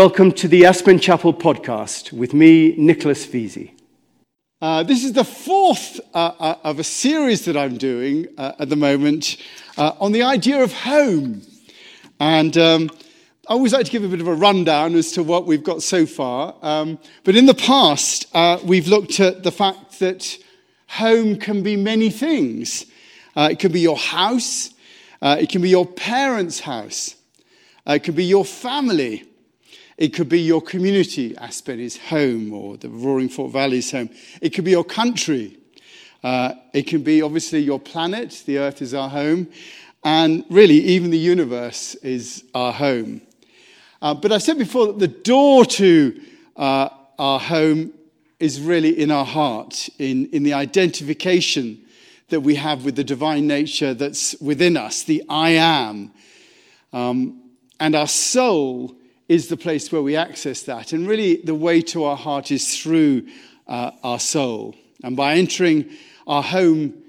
Welcome to the Aspen Chapel podcast with me, Nicholas Vesey. Uh, this is the fourth uh, uh, of a series that I'm doing uh, at the moment uh, on the idea of home. And um, I always like to give a bit of a rundown as to what we've got so far. Um, but in the past, uh, we've looked at the fact that home can be many things. it can be your house, it can be your parents' house, it can be your family. It could be your community, Aspen is home, or the Roaring Fork Valley's home. It could be your country. Uh, it can be obviously your planet. The Earth is our home. And really, even the universe is our home. Uh, but I said before that the door to uh, our home is really in our heart, in, in the identification that we have with the divine nature that's within us, the I am. Um, and our soul is the place where we access that. And really, the way to our heart is through uh, our soul. And by entering our home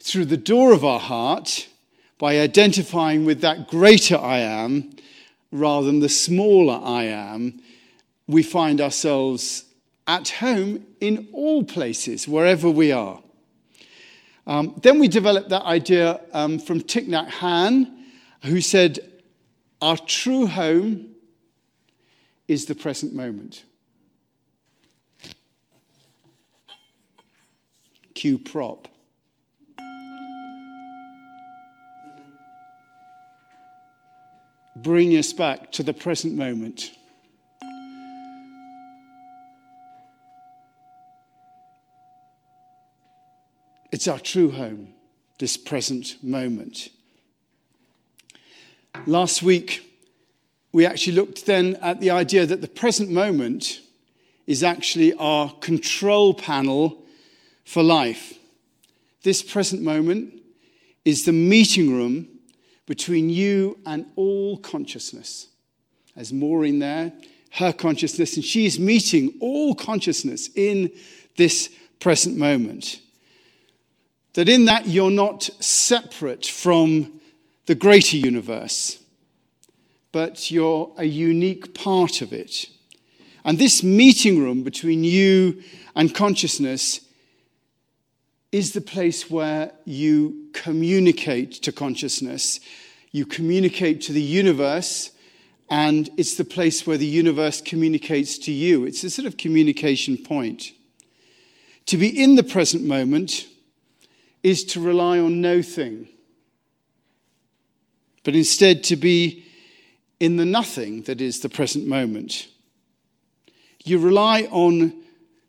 through the door of our heart, by identifying with that greater I am rather than the smaller I am, we find ourselves at home in all places, wherever we are. Um, then we developed that idea um, from Thich Nhat Hanh, who said, Our true home is the present moment. Cue prop. Bring us back to the present moment. It's our true home, this present moment. Last week, we actually looked then at the idea that the present moment is actually our control panel for life. This present moment is the meeting room between you and all consciousness. There's Maureen there, her consciousness, and she is meeting all consciousness in this present moment. That in that you're not separate from the greater universe but you're a unique part of it. And this meeting room between you and consciousness is the place where you communicate to consciousness, you communicate to the universe, and it's the place where the universe communicates to you. It's a sort of communication point. To be in the present moment is to rely on no thing, but instead to be in the nothing that is the present moment. You rely on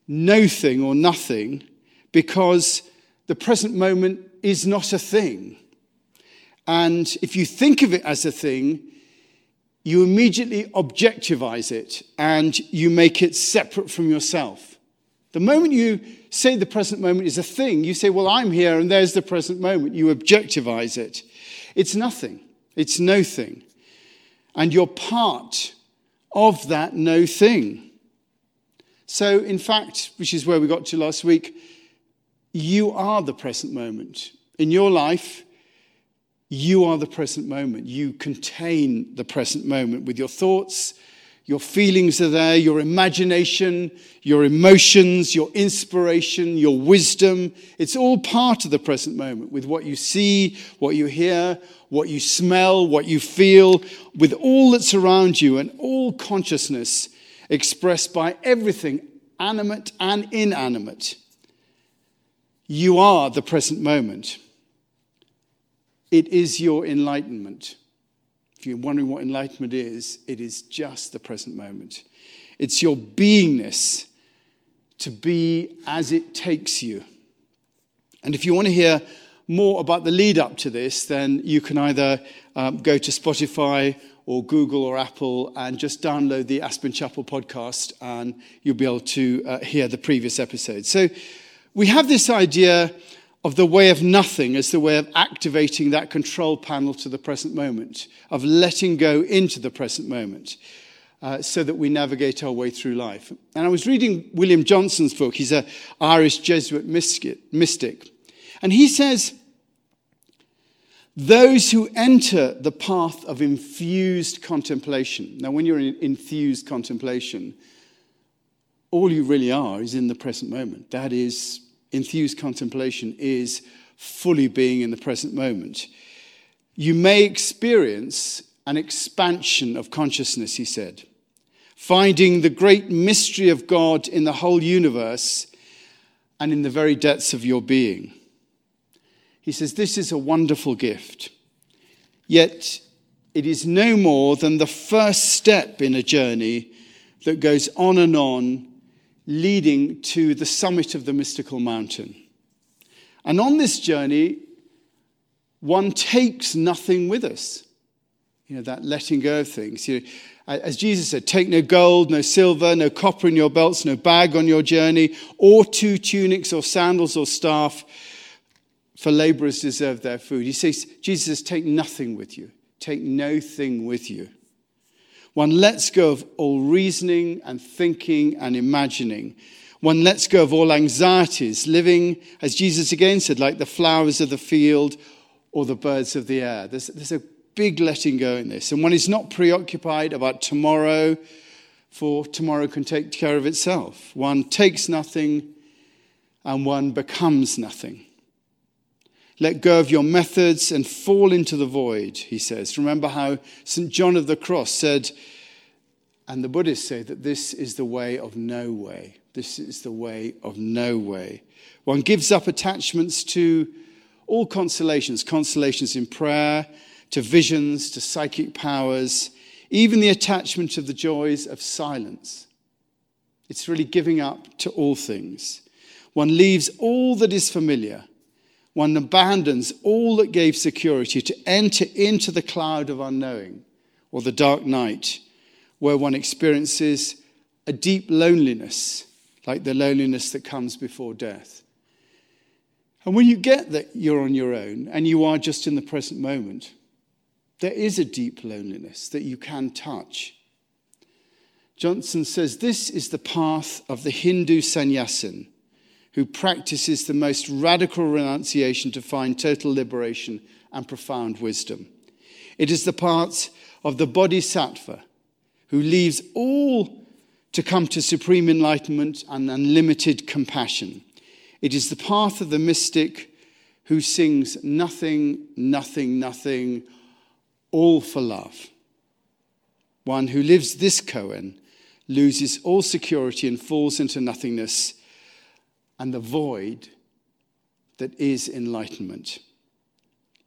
no thing or nothing because the present moment is not a thing. And if you think of it as a thing, you immediately objectivize it and you make it separate from yourself. The moment you say the present moment is a thing, you say, Well, I'm here and there's the present moment. You objectivize it. It's nothing, it's no thing and you're part of that no thing. So, in fact, which is where we got to last week, you are the present moment. In your life, you are the present moment. You contain the present moment with your thoughts, your feelings are there, your imagination, your emotions, your inspiration, your wisdom. It's all part of the present moment with what you see, what you hear, what you smell, what you feel, with all that's around you and all consciousness expressed by everything, animate and inanimate. You are the present moment. It is your enlightenment. If you're wondering what enlightenment is, it is just the present moment. It's your beingness to be as it takes you. And if you want to hear more about the lead up to this, then you can either um, go to Spotify or Google or Apple and just download the Aspen Chapel podcast, and you'll be able to uh, hear the previous episodes. So we have this idea of the way of nothing as the way of activating that control panel to the present moment, of letting go into the present moment. Uh, so that we navigate our way through life. And I was reading William Johnston's book. He's an Irish Jesuit mystic. And he says, Those who enter the path of infused contemplation. Now, when you're in infused contemplation, all you really are is in the present moment. That is, infused contemplation is fully being in the present moment. You may experience an expansion of consciousness, he said, finding the great mystery of God in the whole universe and in the very depths of your being. He says, This is a wonderful gift. Yet it is no more than the first step in a journey that goes on and on, leading to the summit of the mystical mountain. And on this journey, one takes nothing with us. You know, that letting go of things. You know, as Jesus said, take no gold, no silver, no copper in your belts, no bag on your journey, or two tunics or sandals or staff, for laborers deserve their food. He says, Jesus says, take nothing with you. Take no thing with you. One lets go of all reasoning and thinking and imagining. One lets go of all anxieties, living, as Jesus again said, like the flowers of the field or the birds of the air. There's, there's a big letting go in this. And one is not preoccupied about tomorrow, for tomorrow can take care of itself. One takes nothing and one becomes nothing. Let go of your methods and fall into the void, he says. Remember how St. John of the Cross said, and the Buddhists say that this is the way of no way. This is the way of no way. One gives up attachments to all consolations, consolations in prayer, to visions, to psychic powers, even the attachment of the joys of silence. It's really giving up to all things. One leaves all that is familiar one abandons all that gave security to enter into the cloud of unknowing or the dark night, where one experiences a deep loneliness, like the loneliness that comes before death. And when you get that you're on your own and you are just in the present moment, there is a deep loneliness that you can touch. Johnston says this is the path of the Hindu sannyasin who practices the most radical renunciation to find total liberation and profound wisdom. It is the part of the bodhisattva who leaves all to come to supreme enlightenment and unlimited compassion. It is the path of the mystic who sings nothing, nothing, nothing, all for love. One who lives this koan loses all security and falls into nothingness and the void that is enlightenment.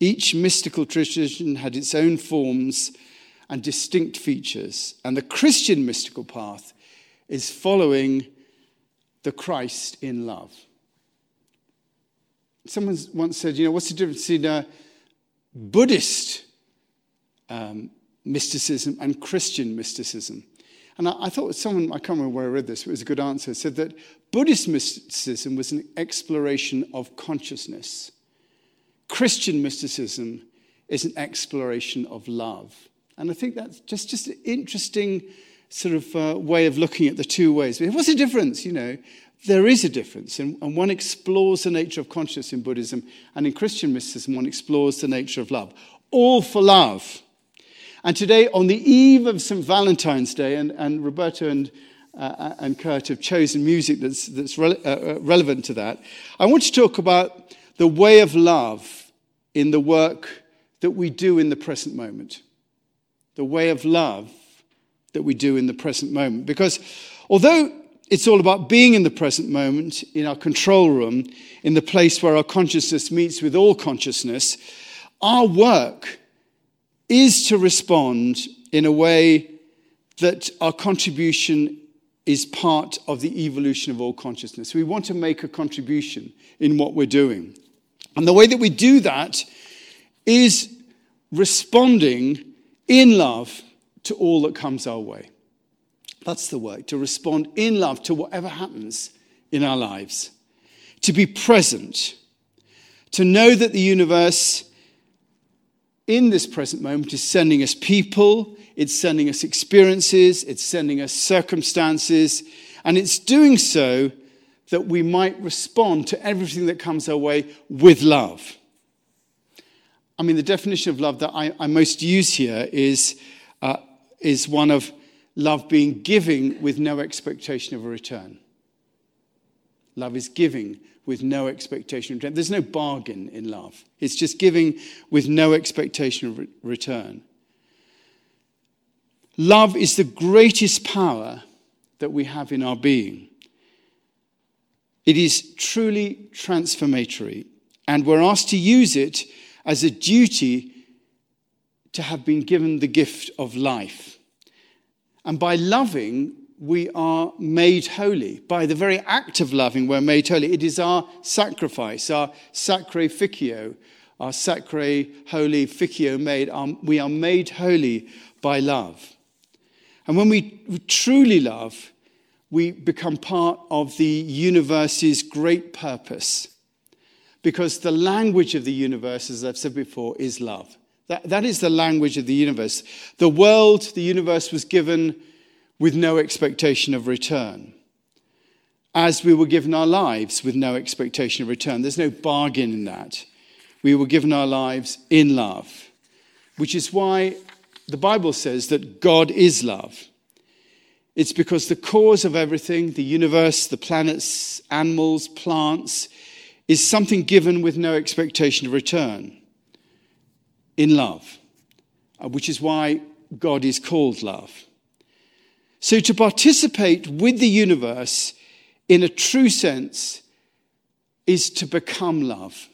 Each mystical tradition had its own forms and distinct features, and the Christian mystical path is following the Christ in love. Someone once said, you know, what's the difference between a Buddhist um, mysticism and Christian mysticism? And I, I thought someone, I can't remember where I read this, but it was a good answer, said that Buddhist mysticism was an exploration of consciousness. Christian mysticism is an exploration of love. And I think that's just, just an interesting sort of uh, way of looking at the two ways. What's the difference? You know, there is a difference. And, and one explores the nature of consciousness in Buddhism, and in Christian mysticism, one explores the nature of love. All for love. And today, on the eve of St. Valentine's Day, and, and Roberto and, uh, and Kurt have chosen music that's, that's re- uh, uh, relevant to that, I want to talk about the way of love in the work that we do in the present moment. The way of love that we do in the present moment. Because although it's all about being in the present moment, in our control room, in the place where our consciousness meets with all consciousness, our work is to respond in a way that our contribution is part of the evolution of all consciousness. We want to make a contribution in what we're doing. And the way that we do that is responding in love to all that comes our way. That's the way, to respond in love to whatever happens in our lives. To be present, to know that the universe in this present moment is sending us people, it's sending us experiences, it's sending us circumstances, and it's doing so that we might respond to everything that comes our way with love. I mean, the definition of love that I, I most use here is, uh, is one of love being giving with no expectation of a return. Love is giving with no expectation of return. There's no bargain in love, it's just giving with no expectation of re- return. Love is the greatest power that we have in our being. It is truly transformatory, and we're asked to use it as a duty to have been given the gift of life. And by loving, we are made holy. By the very act of loving, we're made holy. It is our sacrifice, our sacrificio, our sacre holy ficio made. Um, we are made holy by love. And when we truly love, we become part of the universe's great purpose. Because the language of the universe, as I've said before, is love. That, that is the language of the universe. The world, the universe was given with no expectation of return, as we were given our lives with no expectation of return. There's no bargain in that. We were given our lives in love, which is why the Bible says that God is love. It's because the cause of everything, the universe, the planets, animals, plants, is something given with no expectation of return in love, uh, which is why God is called love. So, to participate with the universe in a true sense is to become love.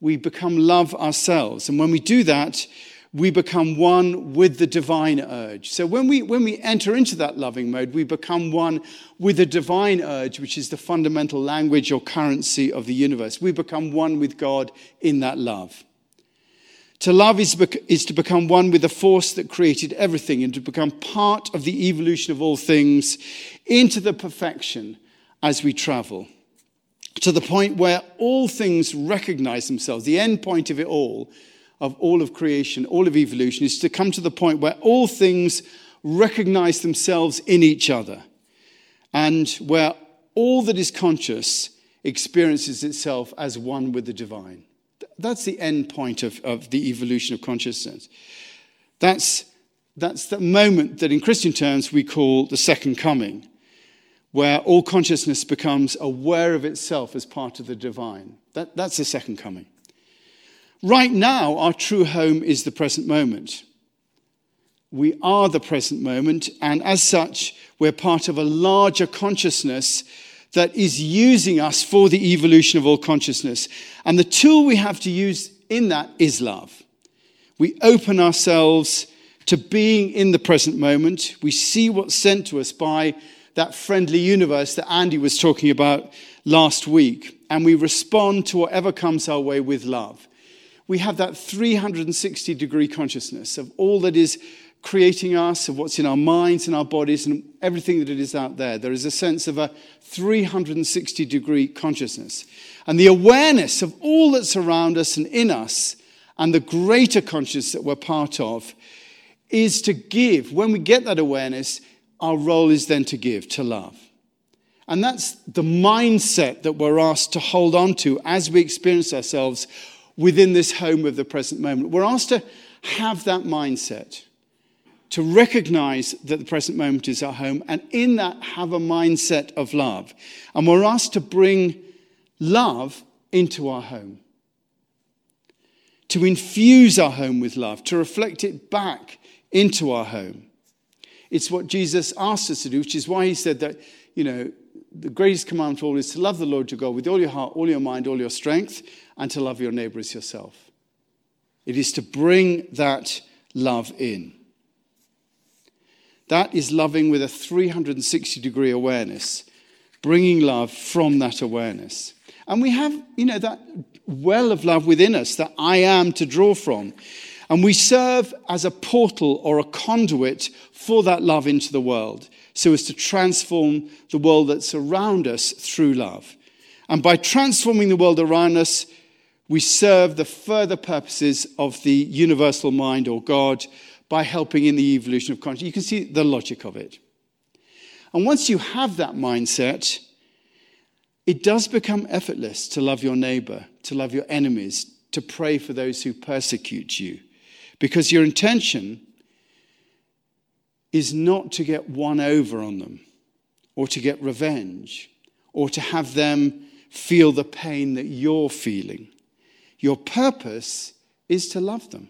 We become love ourselves. And when we do that, we become one with the divine urge. So when we, when we enter into that loving mode, we become one with the divine urge, which is the fundamental language or currency of the universe. We become one with God in that love. To love is, is to become one with the force that created everything and to become part of the evolution of all things into the perfection as we travel. To the point where all things recognize themselves, the end point of it all, of all of creation, all of evolution, is to come to the point where all things recognize themselves in each other and where all that is conscious experiences itself as one with the divine. That's the end point of, of the evolution of consciousness. That's, that's the moment that in Christian terms we call the second coming, where all consciousness becomes aware of itself as part of the divine. That, that's the second coming. Right now, our true home is the present moment. We are the present moment, and as such, we're part of a larger consciousness that is using us for the evolution of all consciousness. And the tool we have to use in that is love. We open ourselves to being in the present moment. We see what's sent to us by that friendly universe that Andy was talking about last week, and we respond to whatever comes our way with love. We have that 360 degree consciousness of all that is creating us, of what's in our minds and our bodies, and everything that it is out there. There is a sense of a 360 degree consciousness. And the awareness of all that's around us and in us, and the greater consciousness that we're part of, is to give. When we get that awareness, our role is then to give, to love. And that's the mindset that we're asked to hold on to as we experience ourselves within this home of the present moment. We're asked to have that mindset to recognize that the present moment is our home, and in that, have a mindset of love. And we're asked to bring love into our home, to infuse our home with love, to reflect it back into our home. It's what Jesus asked us to do, which is why he said that, you know, the greatest command of all is to love the Lord your God with all your heart, all your mind, all your strength, and to love your neighbor as yourself. It is to bring that love in. That is loving with a 360 degree awareness, bringing love from that awareness. And we have, you know, that well of love within us that I am to draw from. And we serve as a portal or a conduit for that love into the world, so as to transform the world that's around us through love. And by transforming the world around us, we serve the further purposes of the universal mind or God by helping in the evolution of consciousness. You can see the logic of it. And once you have that mindset, it does become effortless to love your neighbor, to love your enemies, to pray for those who persecute you. Because your intention is not to get one over on them or to get revenge or to have them feel the pain that you're feeling. Your purpose is to love them.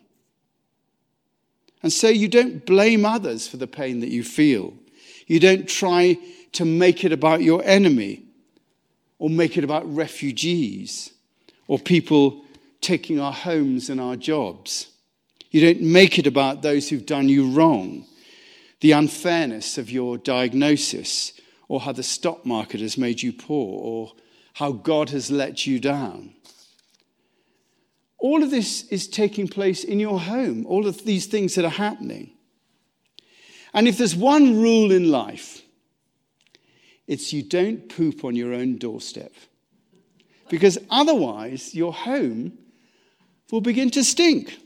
And so you don't blame others for the pain that you feel. You don't try to make it about your enemy or make it about refugees or people taking our homes and our jobs. You don't make it about those who've done you wrong, the unfairness of your diagnosis, or how the stock market has made you poor, or how God has let you down. All of this is taking place in your home, all of these things that are happening. And if there's one rule in life, it's you don't poop on your own doorstep. Because otherwise, your home will begin to stink.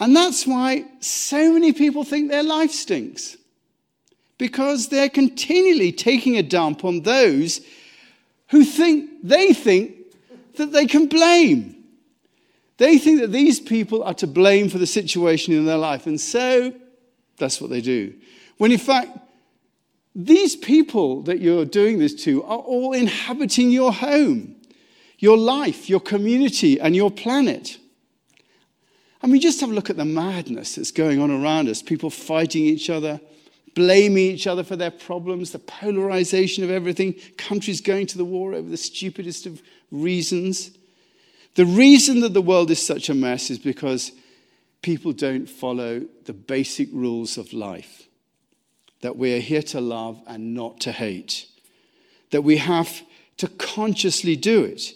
And that's why so many people think their life stinks. Because they're continually taking a dump on those who think they think that they can blame. They think that these people are to blame for the situation in their life. And so that's what they do. When in fact, these people that you're doing this to are all inhabiting your home, your life, your community, and your planet. I mean, just have a look at the madness that's going on around us people fighting each other, blaming each other for their problems, the polarization of everything, countries going to the war over the stupidest of reasons. The reason that the world is such a mess is because people don't follow the basic rules of life that we are here to love and not to hate, that we have to consciously do it.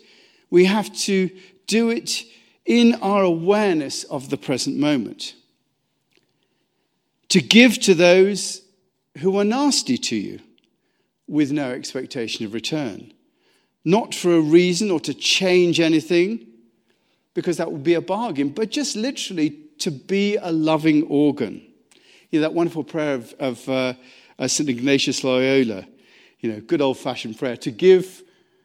We have to do it in our awareness of the present moment. To give to those who are nasty to you with no expectation of return not for a reason or to change anything, because that would be a bargain, but just literally to be a loving organ. You know, that wonderful prayer of, of uh, uh, St. Ignatius Loyola, you know, good old fashioned prayer to give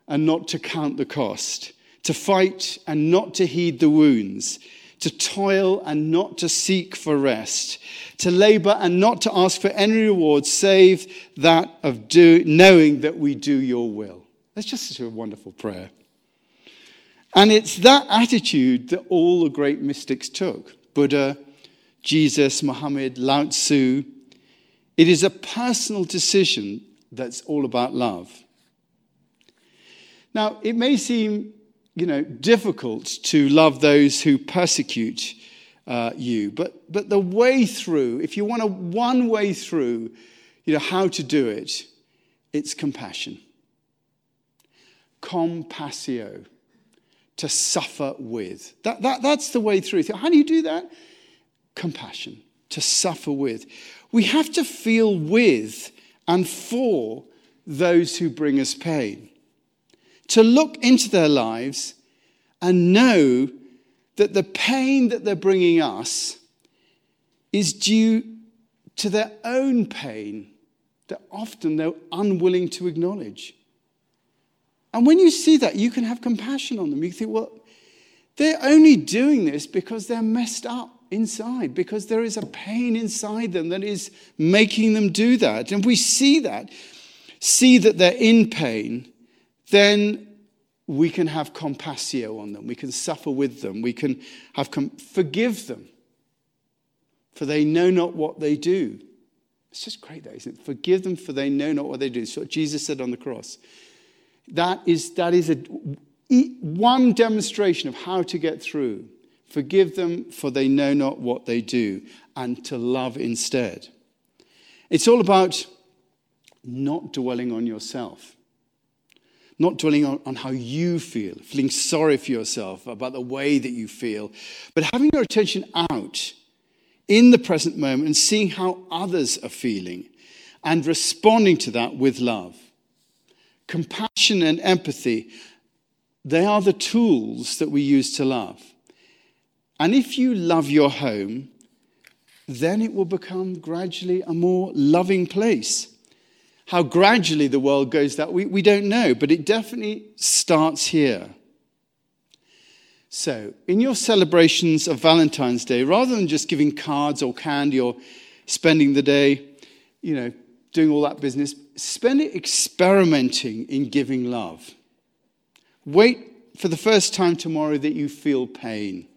and not to count the cost, to fight and not to heed the wounds, to toil and not to seek for rest, to labor and not to ask for any reward save that of do, knowing that we do your will. That's just such a wonderful prayer. And it's that attitude that all the great mystics took Buddha, Jesus, Muhammad, Lao Tzu. It is a personal decision that's all about love. Now, it may seem, you know, difficult to love those who persecute uh, you, but, but the way through, if you want a one way through, you know, how to do it, it's compassion compassio, to suffer with. That, that, that's the way through. How do you do that? Compassion, to suffer with. We have to feel with and for those who bring us pain, to look into their lives and know that the pain that they're bringing us is due to their own pain that often they're unwilling to acknowledge. And when you see that, you can have compassion on them. You think, well, they're only doing this because they're messed up inside, because there is a pain inside them that is making them do that. And we see that, see that they're in pain, then we can have compassio on them. We can suffer with them. We can have com- forgive them, for they know not what they do. It's just great, that isn't it? Forgive them, for they know not what they do. What Jesus said on the cross. That is, that is a, one demonstration of how to get through. Forgive them, for they know not what they do, and to love instead. It's all about not dwelling on yourself, not dwelling on, on how you feel, feeling sorry for yourself about the way that you feel, but having your attention out in the present moment and seeing how others are feeling and responding to that with love compassion and empathy, they are the tools that we use to love. And if you love your home, then it will become gradually a more loving place. How gradually the world goes that we, we don't know, but it definitely starts here. So, in your celebrations of Valentine's Day, rather than just giving cards or candy or spending the day, you know, doing all that business, spend it experimenting in giving love. Wait for the first time tomorrow that you feel pain,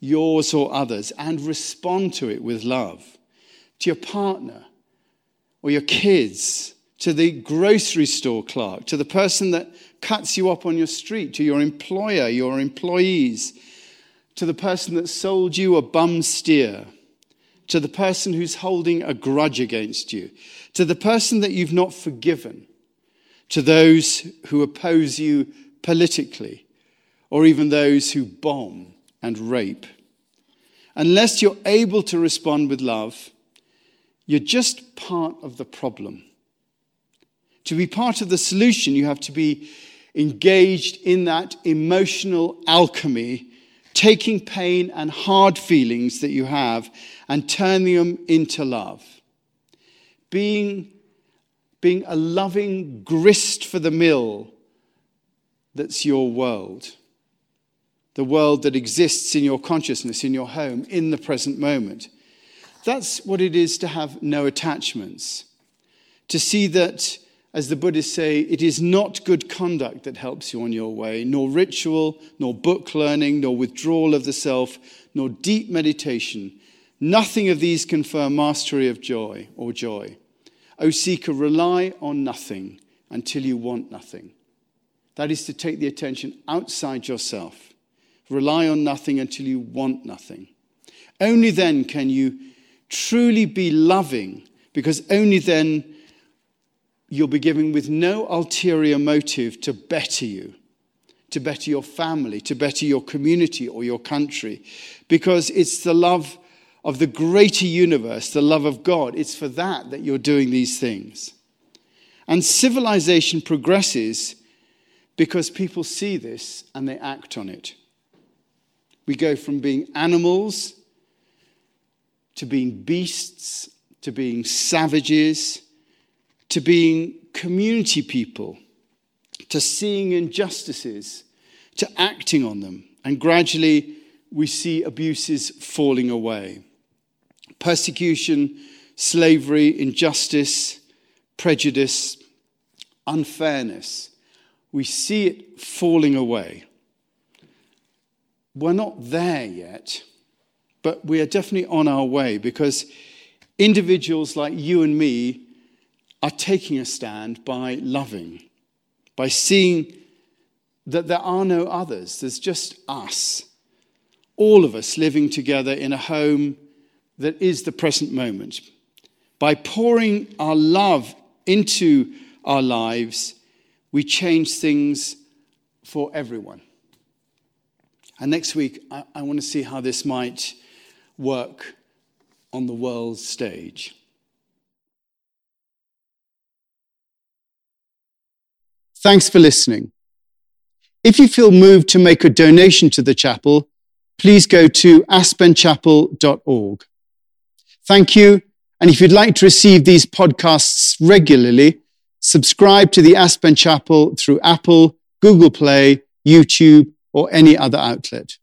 yours or others, and respond to it with love. To your partner or your kids, to the grocery store clerk, to the person that cuts you up on your street, to your employer, your employees, to the person that sold you a bum steer, to the person who's holding a grudge against you, to the person that you've not forgiven, to those who oppose you politically, or even those who bomb and rape. Unless you're able to respond with love, you're just part of the problem. To be part of the solution, you have to be engaged in that emotional alchemy, taking pain and hard feelings that you have and turning them into love. Being, being a loving grist for the mill that's your world. The world that exists in your consciousness, in your home, in the present moment. That's what it is to have no attachments. To see that, as the Buddhists say, it is not good conduct that helps you on your way, nor ritual, nor book learning, nor withdrawal of the self, nor deep meditation. Nothing of these confer mastery of joy or joy. O seeker, rely on nothing until you want nothing. That is to take the attention outside yourself. Rely on nothing until you want nothing. Only then can you truly be loving, because only then you'll be giving with no ulterior motive to better you, to better your family, to better your community or your country, because it's the love of the greater universe, the love of God. It's for that that you're doing these things. And civilization progresses because people see this and they act on it. We go from being animals to being beasts, to being savages, to being community people, to seeing injustices, to acting on them. And gradually, we see abuses falling away. Persecution, slavery, injustice, prejudice, unfairness we see it falling away. We're not there yet, but we are definitely on our way because individuals like you and me are taking a stand by loving, by seeing that there are no others, there's just us, all of us living together in a home that is the present moment. By pouring our love into our lives, we change things for everyone. And next week, I, I want to see how this might work on the world stage. Thanks for listening. If you feel moved to make a donation to the chapel, please go to aspenchapel.org. Thank you. And if you'd like to receive these podcasts regularly, subscribe to the Aspen Chapel through Apple, Google Play, YouTube, or any other outlet.